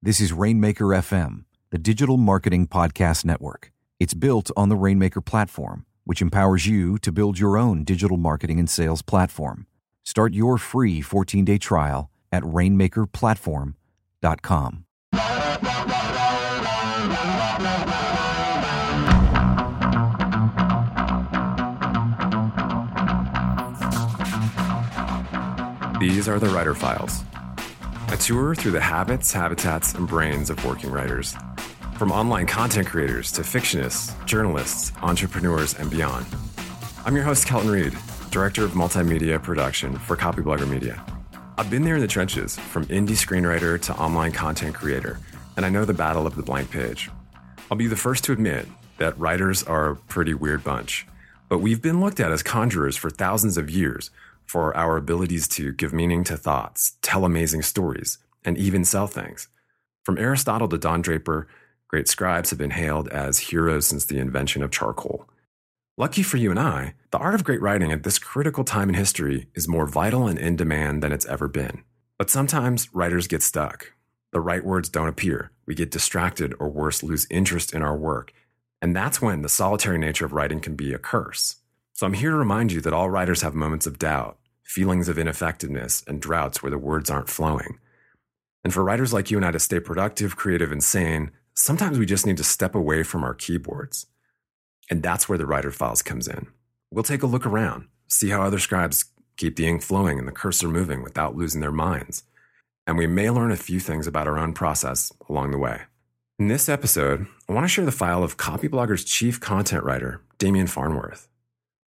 This is Rainmaker FM, the digital marketing podcast network. It's built on the Rainmaker platform, which empowers you to build your own digital marketing and sales platform. Start your free 14 day trial at rainmakerplatform.com. These are the Writer Files, a tour through the habits, habitats, and brains of working writers. From online content creators to fictionists, journalists, entrepreneurs, and beyond. I'm your host, Kelton Reid, Director of Multimedia Production for Copyblogger Media. I've been there in the trenches, from indie screenwriter to online content creator, and I know the battle of the blank page. I'll be the first to admit that writers are a pretty weird bunch, but we've been looked at as conjurers for thousands of years for our abilities to give meaning to thoughts, tell amazing stories, and even sell things. From Aristotle to Don Draper, great scribes have been hailed as heroes since the invention of charcoal. Lucky for you and I, the art of great writing at this critical time in history is more vital and in demand than it's ever been. But sometimes writers get stuck. The right words don't appear. We get distracted or worse, lose interest in our work. And that's when the solitary nature of writing can be a curse. So I'm here to remind you that all writers have moments of doubt, feelings of ineffectiveness, and droughts where the words aren't flowing. And for writers like you and I to stay productive, creative, and sane, sometimes we just need to step away from our keyboards. And that's where the writer files comes in. We'll take a look around, see how other scribes keep the ink flowing and the cursor moving without losing their minds. And we may learn a few things about our own process along the way. In this episode, I want to share the file of Copyblogger's chief content writer, Demian Farnworth.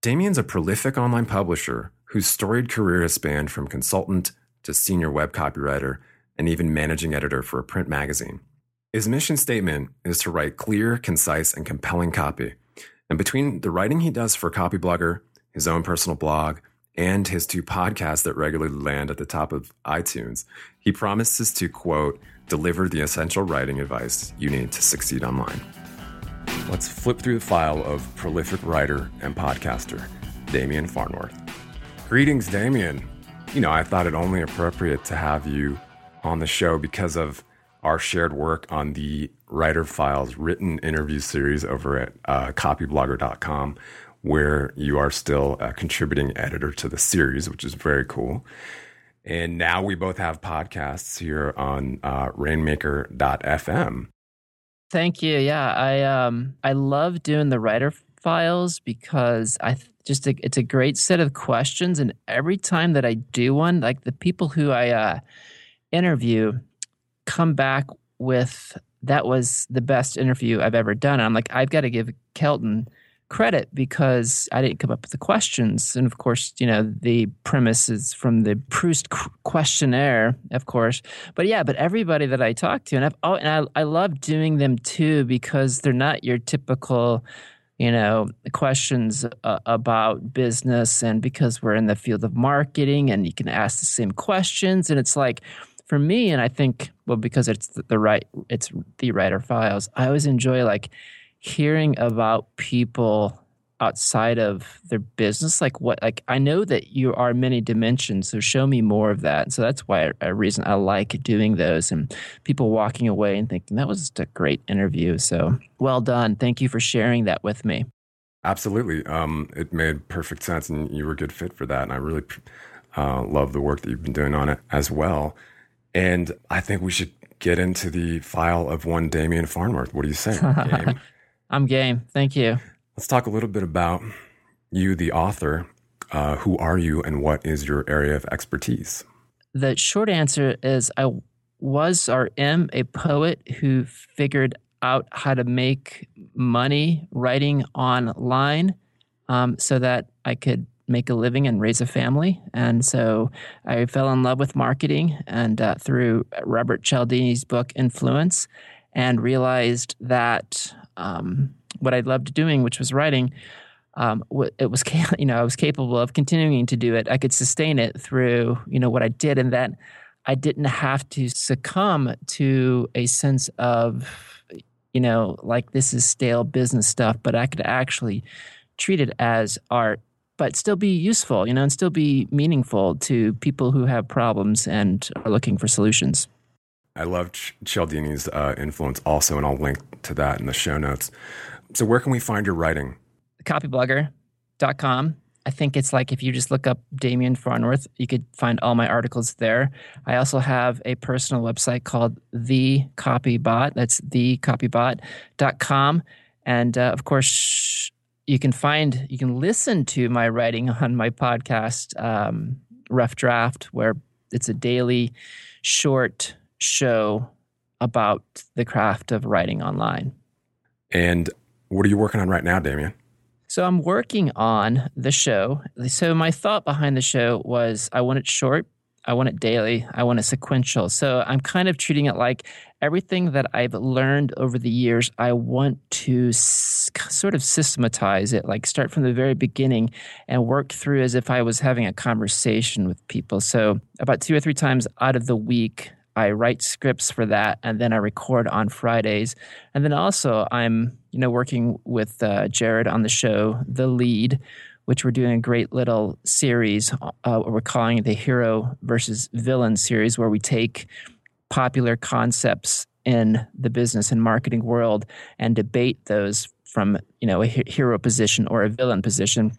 Demian's a prolific online publisher whose storied career has spanned from consultant to senior web copywriter and even managing editor for a print magazine. His mission statement is to write clear, concise, and compelling copy and between the writing he does for Copyblogger, his own personal blog, and his two podcasts that regularly land at the top of iTunes, he promises to, quote, deliver the essential writing advice you need to succeed online. Let's flip through the file of prolific writer and podcaster, Demian Farnworth. Greetings, Demian. You know, I thought it only appropriate to have you on the show because of our shared work on the Writer Files written interview series over at uh, copyblogger.com, where you are still a contributing editor to the series, which is very cool. And now we both have podcasts here on uh, rainmaker.fm. Thank you. Yeah, I um I love doing the writer files because I just a, it's a great set of questions and every time that I do one, like the people who I uh interview come back with that was the best interview I've ever done. I'm like, I've got to give Kelton credit because I didn't come up with the questions. And of course, you know, the premise is from the Proust questionnaire, of course. But yeah, but everybody that I talk to, and I've, oh, and I, I love doing them too because they're not your typical, you know, questions uh, about business and because we're in the field of marketing and you can ask the same questions. And it's like, for me, and I think well because it's the, the right, it's the writer files. I always enjoy like hearing about people outside of their business like what like i know that you are many dimensions so show me more of that. So that's why a reason i like doing those and people walking away and thinking that was just a great interview. So well done. Thank you for sharing that with me. Absolutely. Um, it made perfect sense and you were a good fit for that and i really uh, love the work that you've been doing on it as well. And i think we should get into the file of one demian farnworth. What do you say i'm game thank you Let's talk a little bit about you, the author. Uh, who are you and what is your area of expertise? The short answer is I was or am a poet who figured out how to make money writing online um, so that I could make a living and raise a family. And so I fell in love with marketing and uh, through Robert Cialdini's book Influence and realized that um, what I loved doing, which was writing, um, it was you know I was capable of continuing to do it. I could sustain it through you know what I did, and that I didn't have to succumb to a sense of you know like this is stale business stuff, but I could actually treat it as art, but still be useful, you know, and still be meaningful to people who have problems and are looking for solutions. I love Cialdini's uh, influence also, and I'll link to that in the show notes. So, where can we find your writing? Copyblogger.com. I think it's like if you just look up Demian Farnworth, you could find all my articles there. I also have a personal website called The Copybot. That's thecopybot.com. And uh, of course, you can find, you can listen to my writing on my podcast, um, Rough Draft, where it's a daily short show about the craft of writing online. And what are you working on right now, Demian? So I'm working on the show. So my thought behind the show was I want it short, I want it daily, I want it sequential. So I'm kind of treating it like everything that I've learned over the years, I want to s- sort of systematize it, like start from the very beginning and work through as if I was having a conversation with people. So about two or three times out of the week, I write scripts for that, and then I record on Fridays. And then also, I'm you know working with uh, Jerod on the show, The Lede, which we're doing a great little series. Uh, we're calling the Hero versus Villain series, where we take popular concepts in the business and marketing world and debate those from you know a hero position or a villain position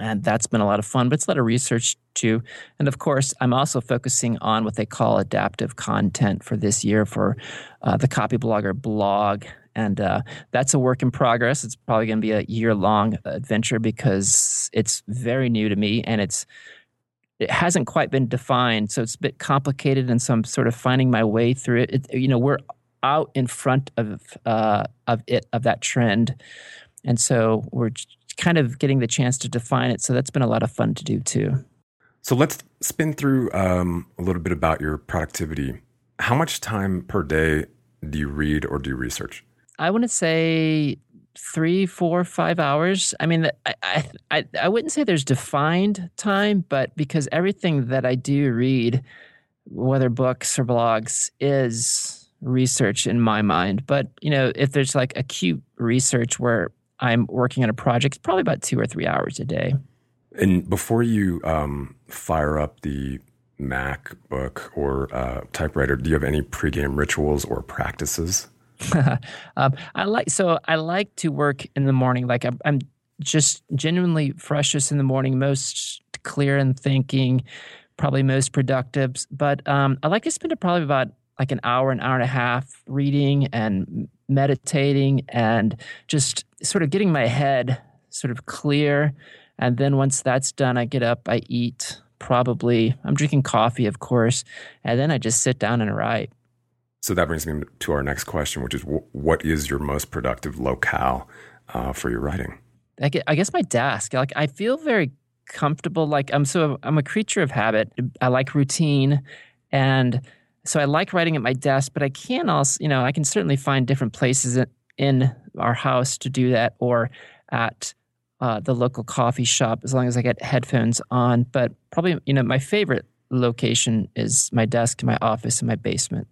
and that's been a lot of fun, but it's a lot of research too. And of course, I'm also focusing on what they call adaptive content for this year for uh, the Copyblogger blog. And uh, that's a work in progress. It's probably going to be a year long adventure because it's very new to me and it's it hasn't quite been defined. So it's a bit complicated, and so I'm sort of finding my way through it. it you know, we're out in front of uh, of it of that trend, and so we're kind of getting the chance to define it. So that's been a lot of fun to do too. So let's spin through um, a little bit about your productivity. How much time per day do you read or do you research? I want to say three, four, five hours. I mean, I, I, I wouldn't say there's defined time, but because everything that I do read, whether books or blogs, is research in my mind. But you know, if there's like acute research where I'm working on a project, probably about two or three hours a day. And before you um, fire up the MacBook or uh, typewriter, do you have any pregame rituals or practices? um, I like so I like to work in the morning. Like I'm, I'm just genuinely freshest in the morning, most clear in thinking, probably most productive. But um, I like to spend probably about like an hour, an hour and a half reading and meditating and just sort of getting my head sort of clear. And then once that's done, I get up, I eat, probably, I'm drinking coffee, of course, and then I just sit down and write. So that brings me to our next question, which is what is your most productive locale uh, for your writing? I guess my desk. Like I feel very comfortable. Like I'm so I'm a creature of habit. I like routine, and so I like writing at my desk, but I can also, you know, I can certainly find different places in our house to do that or at uh, the local coffee shop as long as I get headphones on. But probably, you know, my favorite location is my desk, my office, and my basement.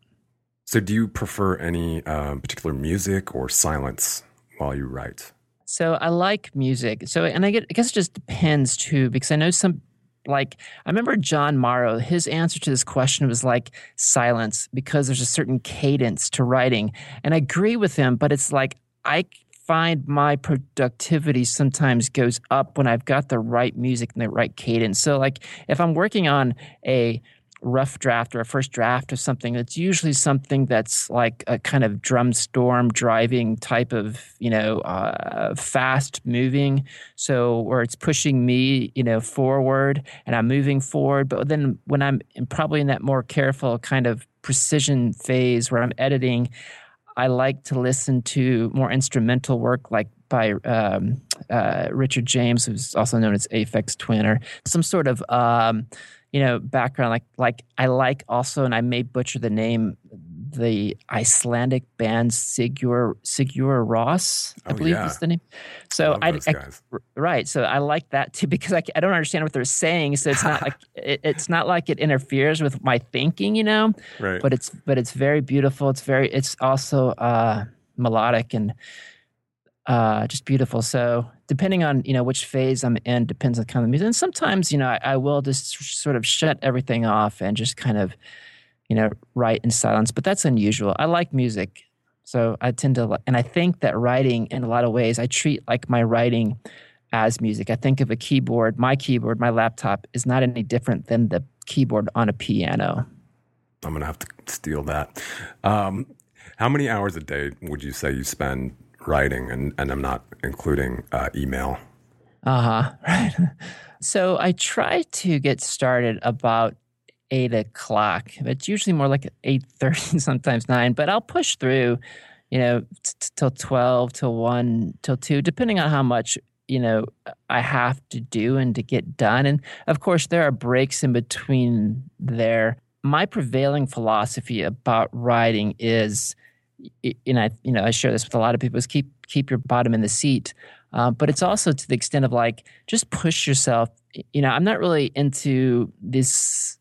So, do you prefer any um, particular music or silence while you write? So I like music. So and I get I guess it just depends too because I know some like I remember Jon Morrow, his answer to this question was like silence because there's a certain cadence to writing. And I agree with him, but it's like I find my productivity sometimes goes up when I've got the right music and the right cadence. So like if I'm working on a rough draft or a first draft of something, it's usually something that's like a kind of drum storm driving type of, you know, uh, fast moving. So where it's pushing me, you know, forward and I'm moving forward. But then when I'm probably in that more careful kind of precision phase where I'm editing, I like to listen to more instrumental work like by um, uh, Richard James, who's also known as Aphex Twin, or some sort of um, you know background like like I like also and I may butcher the name the Icelandic band Sigur Sigur Rós I oh, believe yeah. is the name. So I, I, right so I like that too because I, I don't understand what they're saying so it's not like it, it's not like it interferes with my thinking you know? Right. But it's but it's very beautiful it's very it's also uh melodic and uh, just beautiful. So depending on you know which phase I'm in, depends on kind of music. And sometimes you know I, I, will just sort of shut everything off and just kind of you know write in silence. But that's unusual. I like music, so I tend to and I think that writing in a lot of ways I treat like my writing as music. I think of a keyboard, my keyboard, my laptop is not any different than the keyboard on a piano. I'm gonna have to steal that. Um, how many hours a day would you say you spend writing, and, and I'm not including uh, email. Uh huh. Right. So I try to get started about eight o'clock. It's usually more like eight thirty, sometimes nine. But I'll push through, you know, t- till twelve, till one, till two, depending on how much you know I have to do and to get done. And of course, there are breaks in between there. My prevailing philosophy about writing is and I, you know, I share this with a lot of people is keep keep your bottom in the seat. Uh, but it's also to the extent of like just push yourself. You know, I'm not really into this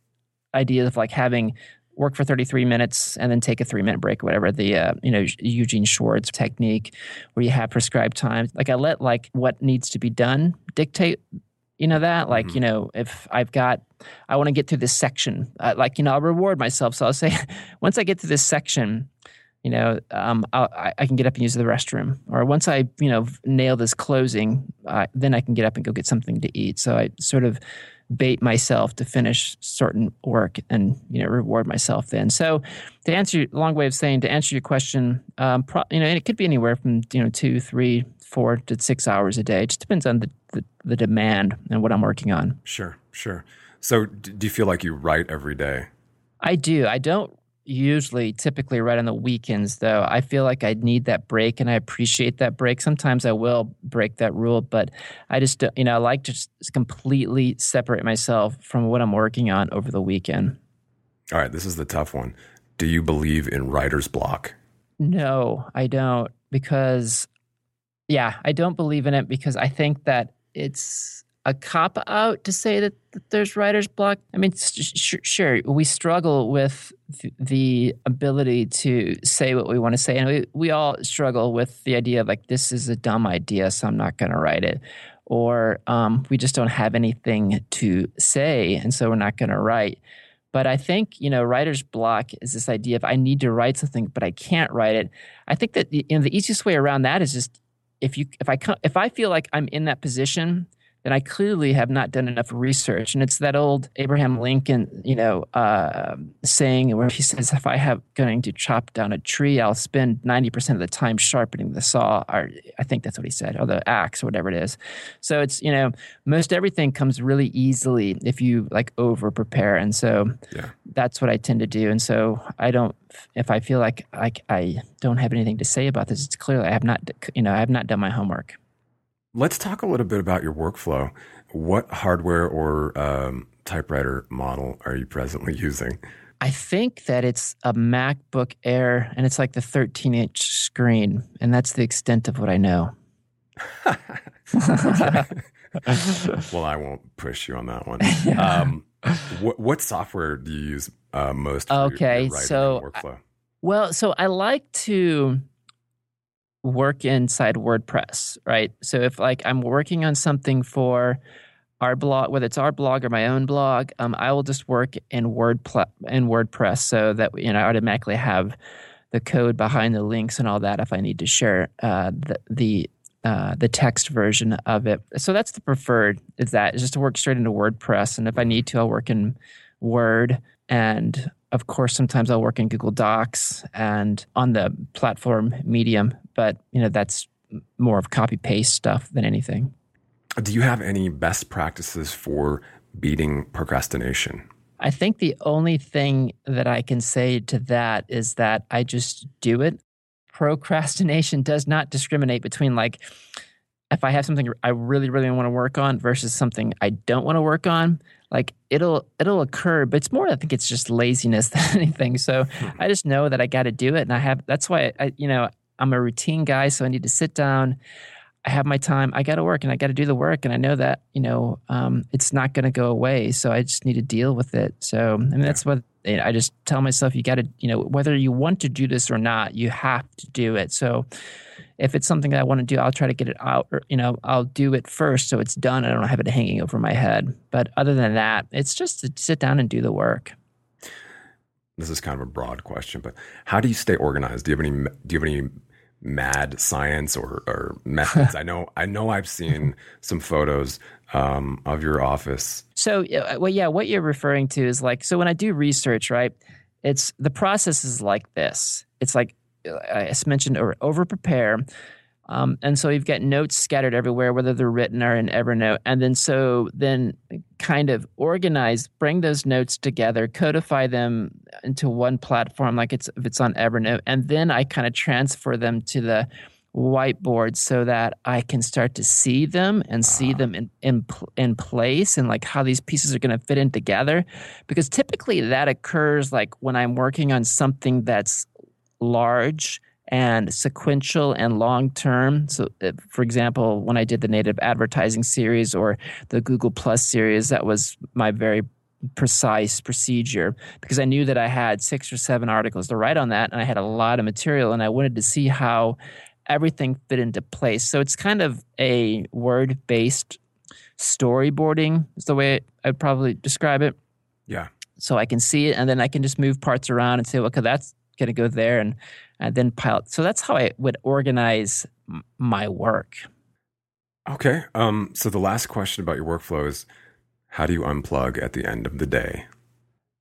idea of like having work for 33 minutes and then take a three minute break or whatever the uh, you know eugene schwartz technique where you have prescribed time like i let like what needs to be done dictate you know that like mm-hmm. you know if i've got i want to get through this section uh, like you know i'll reward myself so i'll say once i get to this section you know, um, I, I can get up and use the restroom. Or once I, you know, nail this closing, uh, then I can get up and go get something to eat. So I sort of bait myself to finish certain work and you know reward myself then. So to answer, your long way of saying to answer your question, um, pro, you know, and it could be anywhere from you know two, three, four to six hours a day. It just depends on the, the, the demand and what I'm working on. Sure, sure. So do you feel like you write every day? I do. I don't usually typically right on the weekends though. I feel like i need that break and i appreciate that break. Sometimes i will break that rule but i just you know i like to just completely separate myself from what i'm working on over the weekend. All right this is the tough one. Do you believe in writer's block? No i don't because yeah i don't believe in it because i think that it's a cop out to say that, that there's writer's block? I mean, sh- sure, we struggle with th- the ability to say what we want to say. And we, we all struggle with the idea of like, this is a dumb idea, so I'm not going to write it. Or um, we just don't have anything to say, and so we're not going to write. But I think, you know, writer's block is this idea of I need to write something, but I can't write it. I think that you know, the easiest way around that is just if you if I if I feel like I'm in that position – then I clearly have not done enough research. And it's that old Abraham Lincoln, you know, uh, saying where he says, if I have going to chop down a tree, I'll spend 90% of the time sharpening the saw. Or I think that's what he said, or the axe or whatever it is. So it's, you know, most everything comes really easily if you like over prepare. And so yeah. that's what I tend to do. And so I don't, if I feel like I, I don't have anything to say about this, it's clearly I have not, you know, I have not done my homework. Let's talk a little bit about your workflow. What hardware or um, typewriter model are you presently using? I think that it's a MacBook Air and it's like the 13 inch screen. And that's the extent of what I know. well, I won't push you on that one. Yeah. Um, what, what, software do you use uh, most? okay, so workflow? I, well, so I like to work inside WordPress, right? So if like I'm working on something for our blog, whether it's our blog or my own blog, um, I will just work in Word in WordPress so that you know I automatically have the code behind the links and all that if I need to share uh, the the uh, the text version of it. So that's the preferred is that is just to work straight into WordPress, and if I need to, I'll work in Word and of course sometimes I'll work in Google Docs and on the platform Medium, but you know that's more of copy paste stuff than anything. Do you have any best practices for beating procrastination? I think the only thing that I can say to that is that I just do it. Procrastination does not discriminate between like if I have something I really, really want to work on versus something I don't want to work on. Like it'll it'll occur, but it's more I think it's just laziness than anything. So hmm. I just know that I got to do it, and I have. That's why I, you know I'm a routine guy, so I need to sit down. I have my time. I got to work and I got to do the work. And I know that, you know, um, it's not going to go away. So I just need to deal with it. So, I mean, that's what you know, I just tell myself, you got to, you know, whether you want to do this or not, you have to do it. So if it's something that I want to do, I'll try to get it out, or, you know, I'll do it first. So it's done. I don't have it hanging over my head. But other than that, it's just to sit down and do the work. This is kind of a broad question, but how do you stay organized? Do you have any, do you have any mad science or, or methods. I know I know I've seen some photos um, of your office. So well, yeah, what you're referring to is like so when I do research, right? It's the process is like this. It's like I mentioned over prepare. Um, and so you've got notes scattered everywhere, whether they're written or in Evernote. And then so then kind of organize, bring those notes together, codify them into one platform, like it's if it's on Evernote, and then I kind of transfer them to the whiteboard so that I can start to see them and see them in in, in place and like how these pieces are going to fit in together. Because typically that occurs like when I'm working on something that's large and sequential and long term. So, uh, for example, when I did the native advertising series or the Google Plus series, that was my very precise procedure because I knew that I had six or seven articles to write on that and I had a lot of material and I wanted to see how everything fit into place. So it's kind of a word based storyboarding, is the way I'd probably describe it. Yeah. So I can see it and then I can just move parts around and say, okay, that's going to go there. And and then pilot. So that's how I would organize m- my work. Okay. Um, so the last question about your workflow is how do you unplug at the end of the day?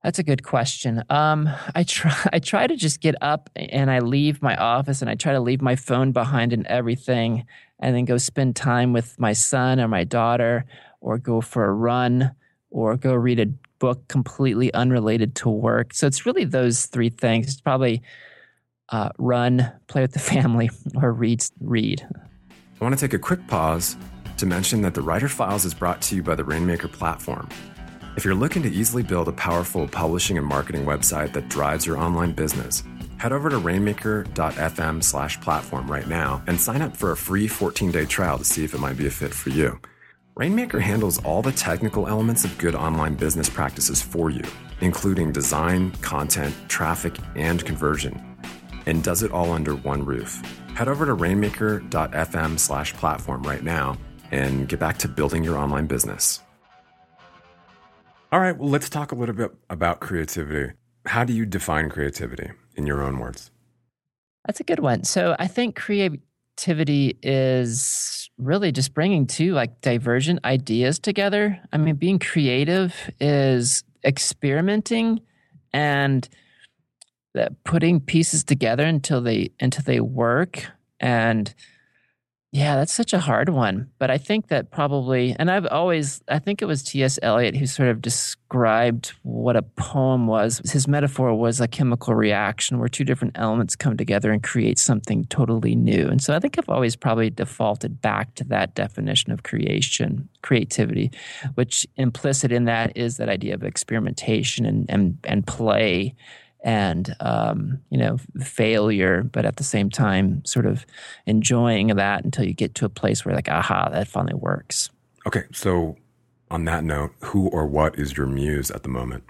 That's a good question. Um, I try. I try to just get up and I leave my office and I try to leave my phone behind and everything, and then go spend time with my son or my daughter, or go for a run, or go read a book completely unrelated to work. So it's really those three things. It's probably uh, run, play with the family, or read. Read. I want to take a quick pause to mention that the Writer Files is brought to you by the Rainmaker platform. If you're looking to easily build a powerful publishing and marketing website that drives your online business, head over to rainmaker.fm slash platform right now and sign up for a free 14-day trial to see if it might be a fit for you. Rainmaker handles all the technical elements of good online business practices for you, including design, content, traffic, and conversion and does it all under one roof. Head over to rainmaker.fm slash platform right now and get back to building your online business. All right, well, let's talk a little bit about creativity. How do you define creativity in your own words? That's a good one. So I think creativity is really just bringing two like divergent ideas together. I mean, being creative is experimenting and uh, putting pieces together until they until they work and yeah that's such a hard one but i think that probably and i've always i think it was ts eliot who sort of described what a poem was. His metaphor was a chemical reaction where two different elements come together and create something totally new. And so i think i've always probably defaulted back to that definition of creation creativity which implicit in that is that idea of experimentation and and, and play and um, you know failure but at the same time sort of enjoying that until you get to a place where like aha that finally works. Okay so on that note who or what is your muse at the moment?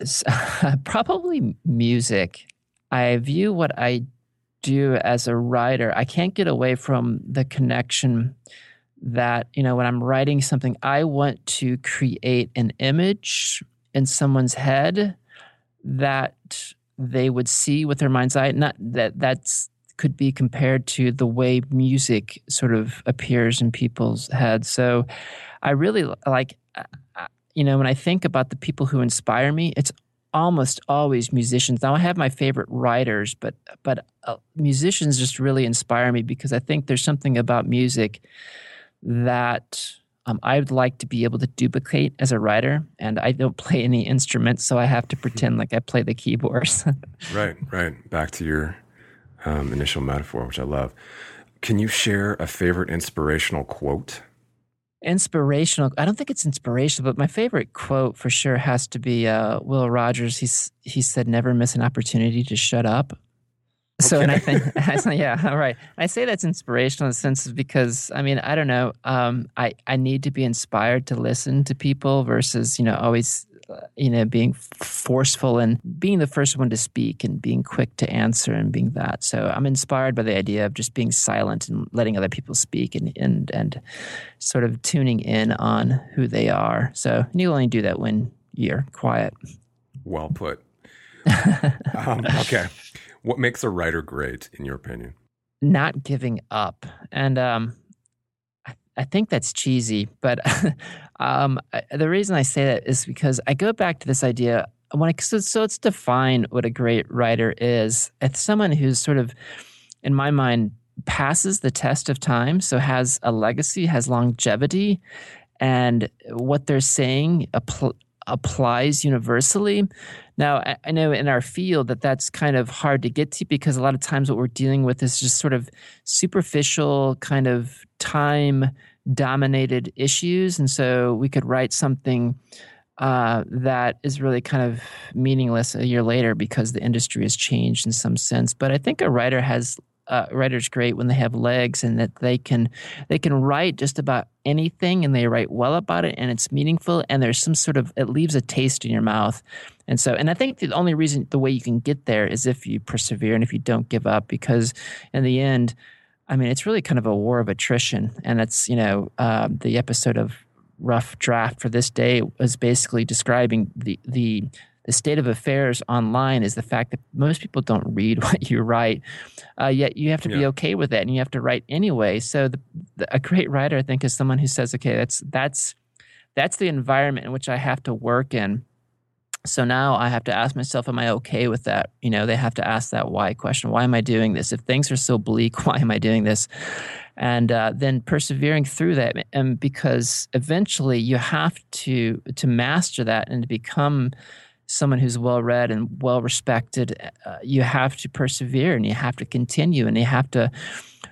Probably music. I view what i do as a writer, I can't get away from the connection that, you know, when I'm writing something, I want to create an image in someone's head that they would see with their mind's eye. Not that that's could be compared to the way music sort of appears in people's heads. So I really like, uh, uh, you know, when I think about the people who inspire me, it's almost always musicians. Now I have my favorite writers, but but uh, musicians just really inspire me because I think there's something about music that um, I would like to be able to duplicate as a writer, and I don't play any instruments, so I have to pretend like I play the keyboards. right, right. Back to your um, initial metaphor, which I love. Can you share a favorite inspirational quote? Inspirational. I don't think it's inspirational, but my favorite quote for sure has to be uh, Will Rogers. He's he said, "Never miss an opportunity to shut up." So, okay. and I think, yeah, all right. I say that's inspirational in the sense of because, I mean, I don't know. Um, I, I need to be inspired to listen to people versus, you know, always you know, being forceful and being the first one to speak and being quick to answer and being that. So I'm inspired by the idea of just being silent and letting other people speak and and and sort of tuning in on who they are. So you only do that when you're quiet. Well put. um, okay, what makes a writer great in your opinion? Not giving up, and um, I think that's cheesy, but um, the reason I say that is because I go back to this idea when I, so, so let's define what a great writer is. It's someone who's sort of, in my mind, passes the test of time, so has a legacy, has longevity, and what they're saying apl- applies universally. Now, I, know in our field that that's kind of hard to get to because a lot of times what we're dealing with is just sort of superficial kind of time dominated issues. And so we could write something uh, that is really kind of meaningless a year later because the industry has changed in some sense. But I think a writer has uh, writer's great when they have legs and that they can they can write just about anything and they write well about it and it's meaningful and there's some sort of it leaves a taste in your mouth and so and i think the only reason the way you can get there is if you persevere and if you don't give up because in the end I mean, it's really kind of a war of attrition. And it's, you know, uh, the episode of Rough Draft for this day was basically describing the, the, the state of affairs online is the fact that most people don't read what you write, uh, yet you have to yeah. be okay with that, and you have to write anyway. So, the, the, a great writer, I think, is someone who says, "Okay, that's that's that's the environment in which I have to work in." So now I have to ask myself, am I okay with that? You know, they have to ask that why question. Why am I doing this? If things are so bleak, why am I doing this? And uh, then persevering through that, and because eventually you have to to master that and to become someone who's well read and well respected, uh, you have to persevere and you have to continue and you have to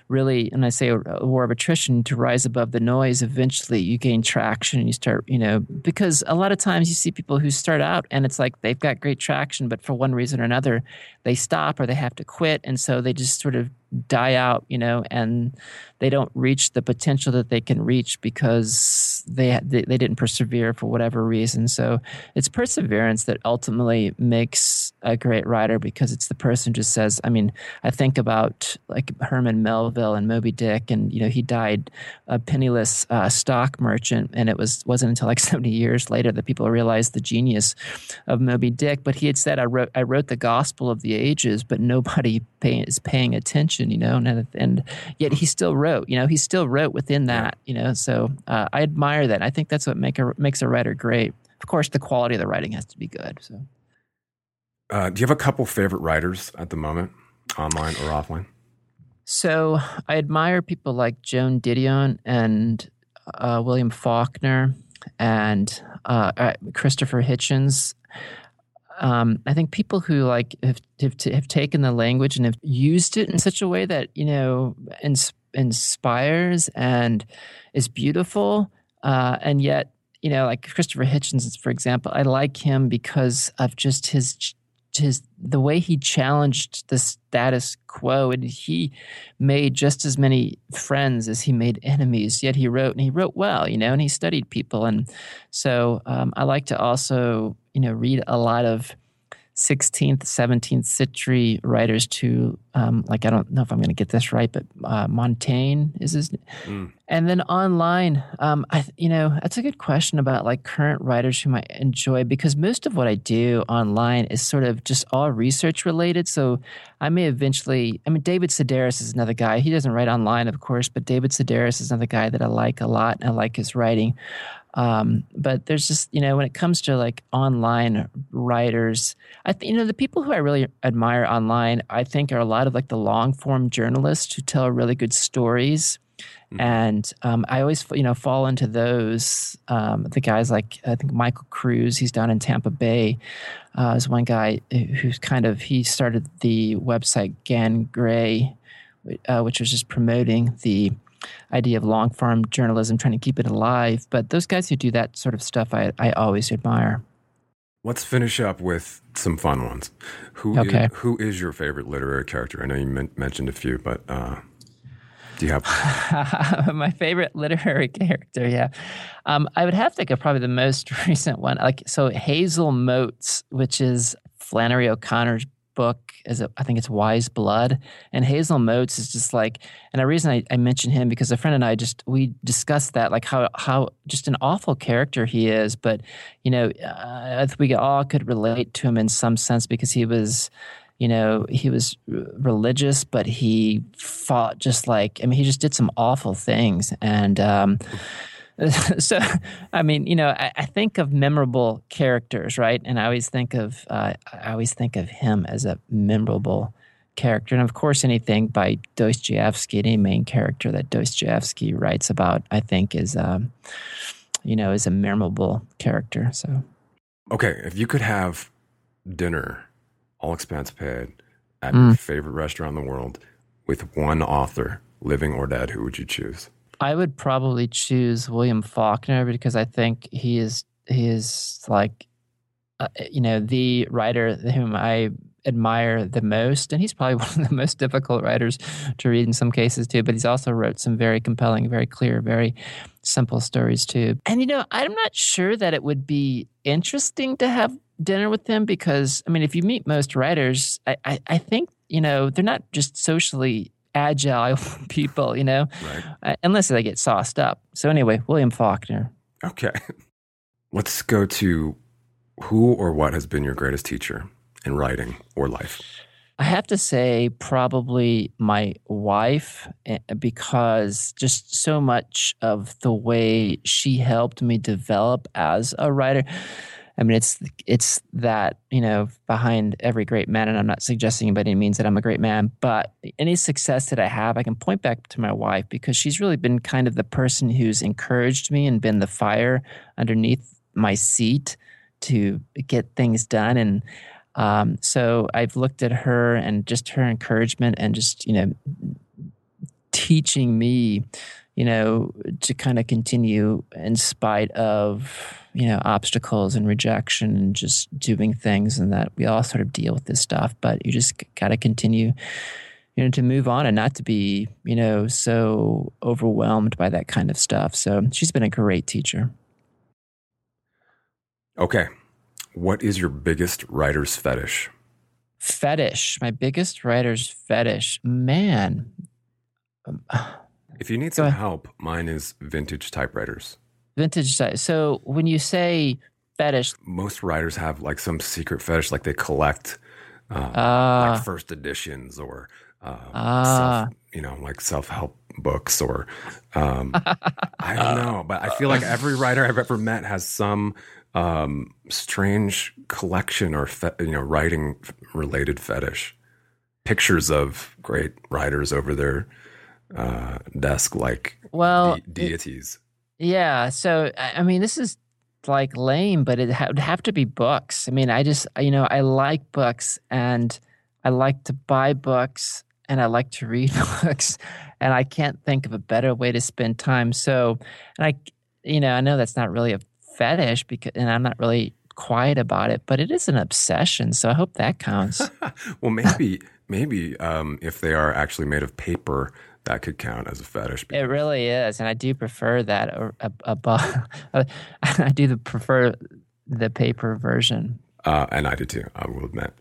really, and I say a, a, war of attrition to rise above the noise, eventually you gain traction and you start, you know, because a lot of times you see people who start out and it's like they've got great traction, but for one reason or another, they stop or they have to quit. And so they just sort of die out, you know, and they don't reach the potential that they can reach because they, they, they didn't persevere for whatever reason. So it's perseverance that ultimately makes a great writer because it's the person just says, I mean, I think about like Herman Melville and Moby Dick, and you know, he died a penniless uh, stock merchant, and it was wasn't until like seventy years later that people realized the genius of Moby Dick. But he had said, I wrote I wrote the Gospel of the Ages, but nobody pay, is paying attention you know, and, and yet he still wrote, you know, he still wrote within that, you know, so uh, I admire that. I think that's what make a, makes a writer great. Of course, the quality of the writing has to be good. So, uh, do you have a couple favorite writers at the moment, online or offline? So I admire people like Joan Didion and uh, William Faulkner and uh, uh Christopher Hitchens um, I think people who like have, have, have taken the language and have used it in such a way that you know ins- inspires and is beautiful, uh, and yet you know like Christopher Hitchens, for example, I like him because of just his his the way he challenged the status quo and he made just as many friends as he made enemies yet he wrote and he wrote well you know and he studied people and so um, i like to also you know read a lot of 16th, 17th century writers to, um, like, I don't know if I'm going to get this right, but uh, Montaigne is his. Mm. And then online, um, I, you know, that's a good question about like current writers whom I enjoy because most of what I do online is sort of just all research related. So I may eventually, I mean, David Sedaris is another guy. He doesn't write online, of course, but David Sedaris is another guy that I like a lot and I like his writing. Um, but there's just you know when it comes to like online writers, I think you know the people who I really admire online, I think are a lot of like the long form journalists who tell really good stories. Mm-hmm. And um, I always, you know, fall into those. Um, the guys like I think Michael Kruse, he's down in Tampa Bay, uh, is one guy who's kind of he started the website Gangrey, uh, which was just promoting the idea of long form journalism, trying to keep it alive. But those guys who do that sort of stuff, I, I always admire. Let's finish up with some fun ones. Who okay. is, who is your favorite literary character? I know you men- mentioned a few, but uh, do you have my favorite literary character? Yeah, um, I would have to go probably the most recent one. Like so, Hazel Motes, which is Flannery O'Connor's book is I think it's Wise Blood, and Hazel Motes is just like, and the reason I, I mention him because a friend and I just we discussed that like how how just an awful character he is, but you know uh, we all could relate to him in some sense because he was you know, he was religious, but he fought just like, I mean, he just did some awful things. And, um, so, I mean, you know, I, I, think of memorable characters, right? And I always think of, uh, I always think of him as a memorable character. And of course, anything by Dostoevsky, any main character that Dostoevsky writes about, I think is, um, you know, is a memorable character. So, okay, if you could have dinner, all expense paid, at mm. your favorite restaurant in the world with one author, living or dead, who would you choose? I would probably choose William Faulkner because I think he is he is like uh, you know the writer whom I admire the most, and he's probably one of the most difficult writers to read in some cases too. But he's also wrote some very compelling, very clear, very simple stories too. And you know, I'm not sure that it would be interesting to have dinner with him because I mean, if you meet most writers, I, I, I think you know they're not just socially agile people, you know, right. uh, unless they get sauced up. So anyway, William Faulkner. Okay. Let's go to who or what has been your greatest teacher in writing or life? I have to say, probably my wife, eh, because just so much of the way she helped me develop as a writer. I mean, it's it's that you know behind every great man, and I'm not suggesting by any means that I'm a great man, but any success that I have, I can point back to my wife because she's really been kind of the person who's encouraged me and been the fire underneath my seat to get things done. And um, so I've looked at her and just her encouragement and just you know teaching me, you know, to kind of continue in spite of you know obstacles and rejection and just doing things and that we all sort of deal with this stuff but you just got to continue you know to move on and not to be you know so overwhelmed by that kind of stuff. So she's been a great teacher. Okay. What is your biggest writer's fetish? Fetish. My biggest writer's fetish. Man. Um, if you need some help mine is vintage typewriters vintage size. So when you say fetish, most writers have like some secret fetish, like they collect uh, uh, like first editions or uh, uh, self, you know, like self help books or um, I don't know, but I feel like every writer I've ever met has some um, strange collection or fe- you know writing related fetish. Pictures of great writers over their uh, desk, like well de- deities. Yeah. So, I mean, this is like lame, but it would have to be books. I mean, I just, you know, I like books and I like to buy books and I like to read books and I can't think of a better way to spend time. So, and I, you know, I know that's not really a fetish because, and I'm not really quiet about it, but it is an obsession. So I hope that counts. well, maybe, maybe um, if they are actually made of paper, that could count as a fetish. It really is, and I do prefer that above. I do prefer the paper version, Uh, and I do too, I will admit.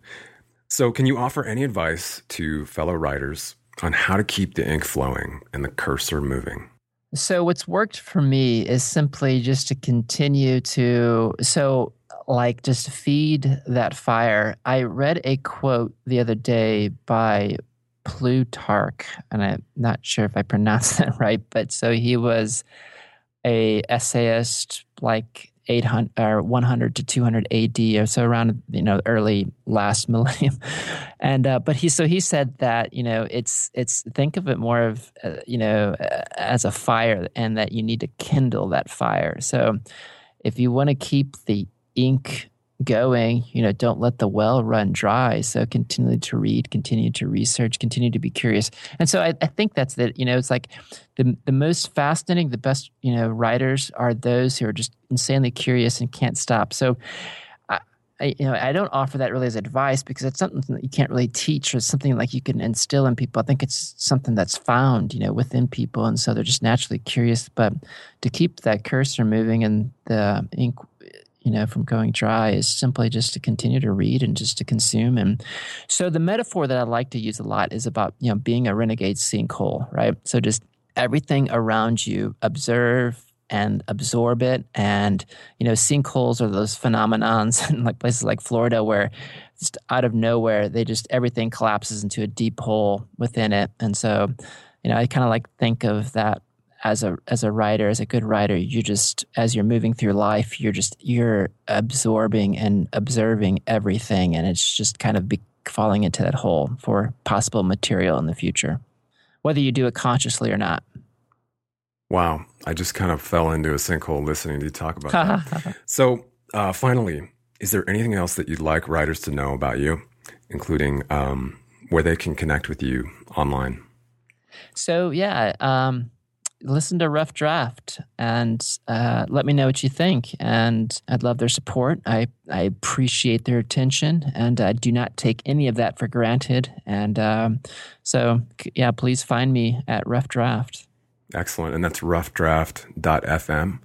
So, can you offer any advice to fellow writers on how to keep the ink flowing and the cursor moving? So, what's worked for me is simply just to continue to. So, like, just feed that fire. I read a quote the other day by Plutarch, and I'm not sure if I pronounced that right, but so he was a essayist like 800 or 100 to 200 AD or so around you know early last millennium. And uh, but he so he said that you know it's it's think of it more of uh, you know uh, as a fire and that you need to kindle that fire. So if you want to keep the ink going, you know, don't let the well run dry. So continue to read, continue to research, continue to be curious. And so I, I think that's that, you know, it's like the the most fascinating, the best, you know, writers are those who are just insanely curious and can't stop. So I, I you know, I don't offer that really as advice because it's something that you can't really teach or something like you can instill in people. I think it's something that's found, you know, within people. And so they're just naturally curious. But to keep that cursor moving and the ink you know, from going dry is simply just to continue to read and just to consume. And so the metaphor that I like to use a lot is about, you know, being a renegade sinkhole, right? So just everything around you, observe and absorb it. And, you know, sinkholes are those phenomenons in like places like Florida where just out of nowhere, they just everything collapses into a deep hole within it. And so, you know, I kind of like think of that as a as a writer, as a good writer, you just as you're moving through life, you're just you're absorbing and observing everything, and it's just kind of be, falling into that hole for possible material in the future, whether you do it consciously or not. Wow, I just kind of fell into a sinkhole listening to you talk about that. so, uh, finally, is there anything else that you'd like writers to know about you, including um, where they can connect with you online? So yeah. Um, listen to Rough Draft and uh, let me know what you think. And I'd love their support. I, I appreciate their attention and I do not take any of that for granted. And um, so, yeah, please find me at Rough Draft. Excellent. And that's roughdraft.fm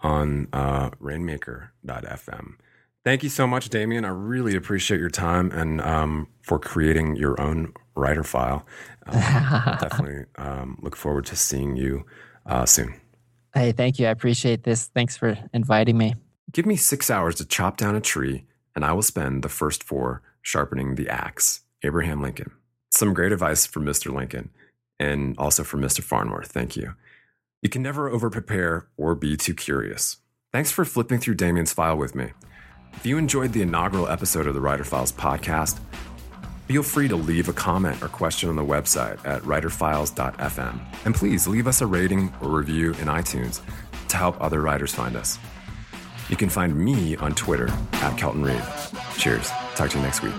on uh, rainmaker.fm. Thank you so much, Demian. I really appreciate your time and um, for creating your own writer file. Um, definitely um, look forward to seeing you uh, soon. Hey, thank you. I appreciate this. Thanks for inviting me. Give me six hours to chop down a tree, and I will spend the first four sharpening the axe. Abraham Lincoln. Some great advice from Mr. Lincoln and also from Mr. Farnworth. Thank you. You can never over prepare or be too curious. Thanks for flipping through Demian's file with me. If you enjoyed the inaugural episode of the Writer Files podcast, Feel free to leave a comment or question on the website at writerfiles.fm. And please leave us a rating or review in iTunes to help other writers find us. You can find me on Twitter at Kelton Reid. Cheers. Talk to you next week.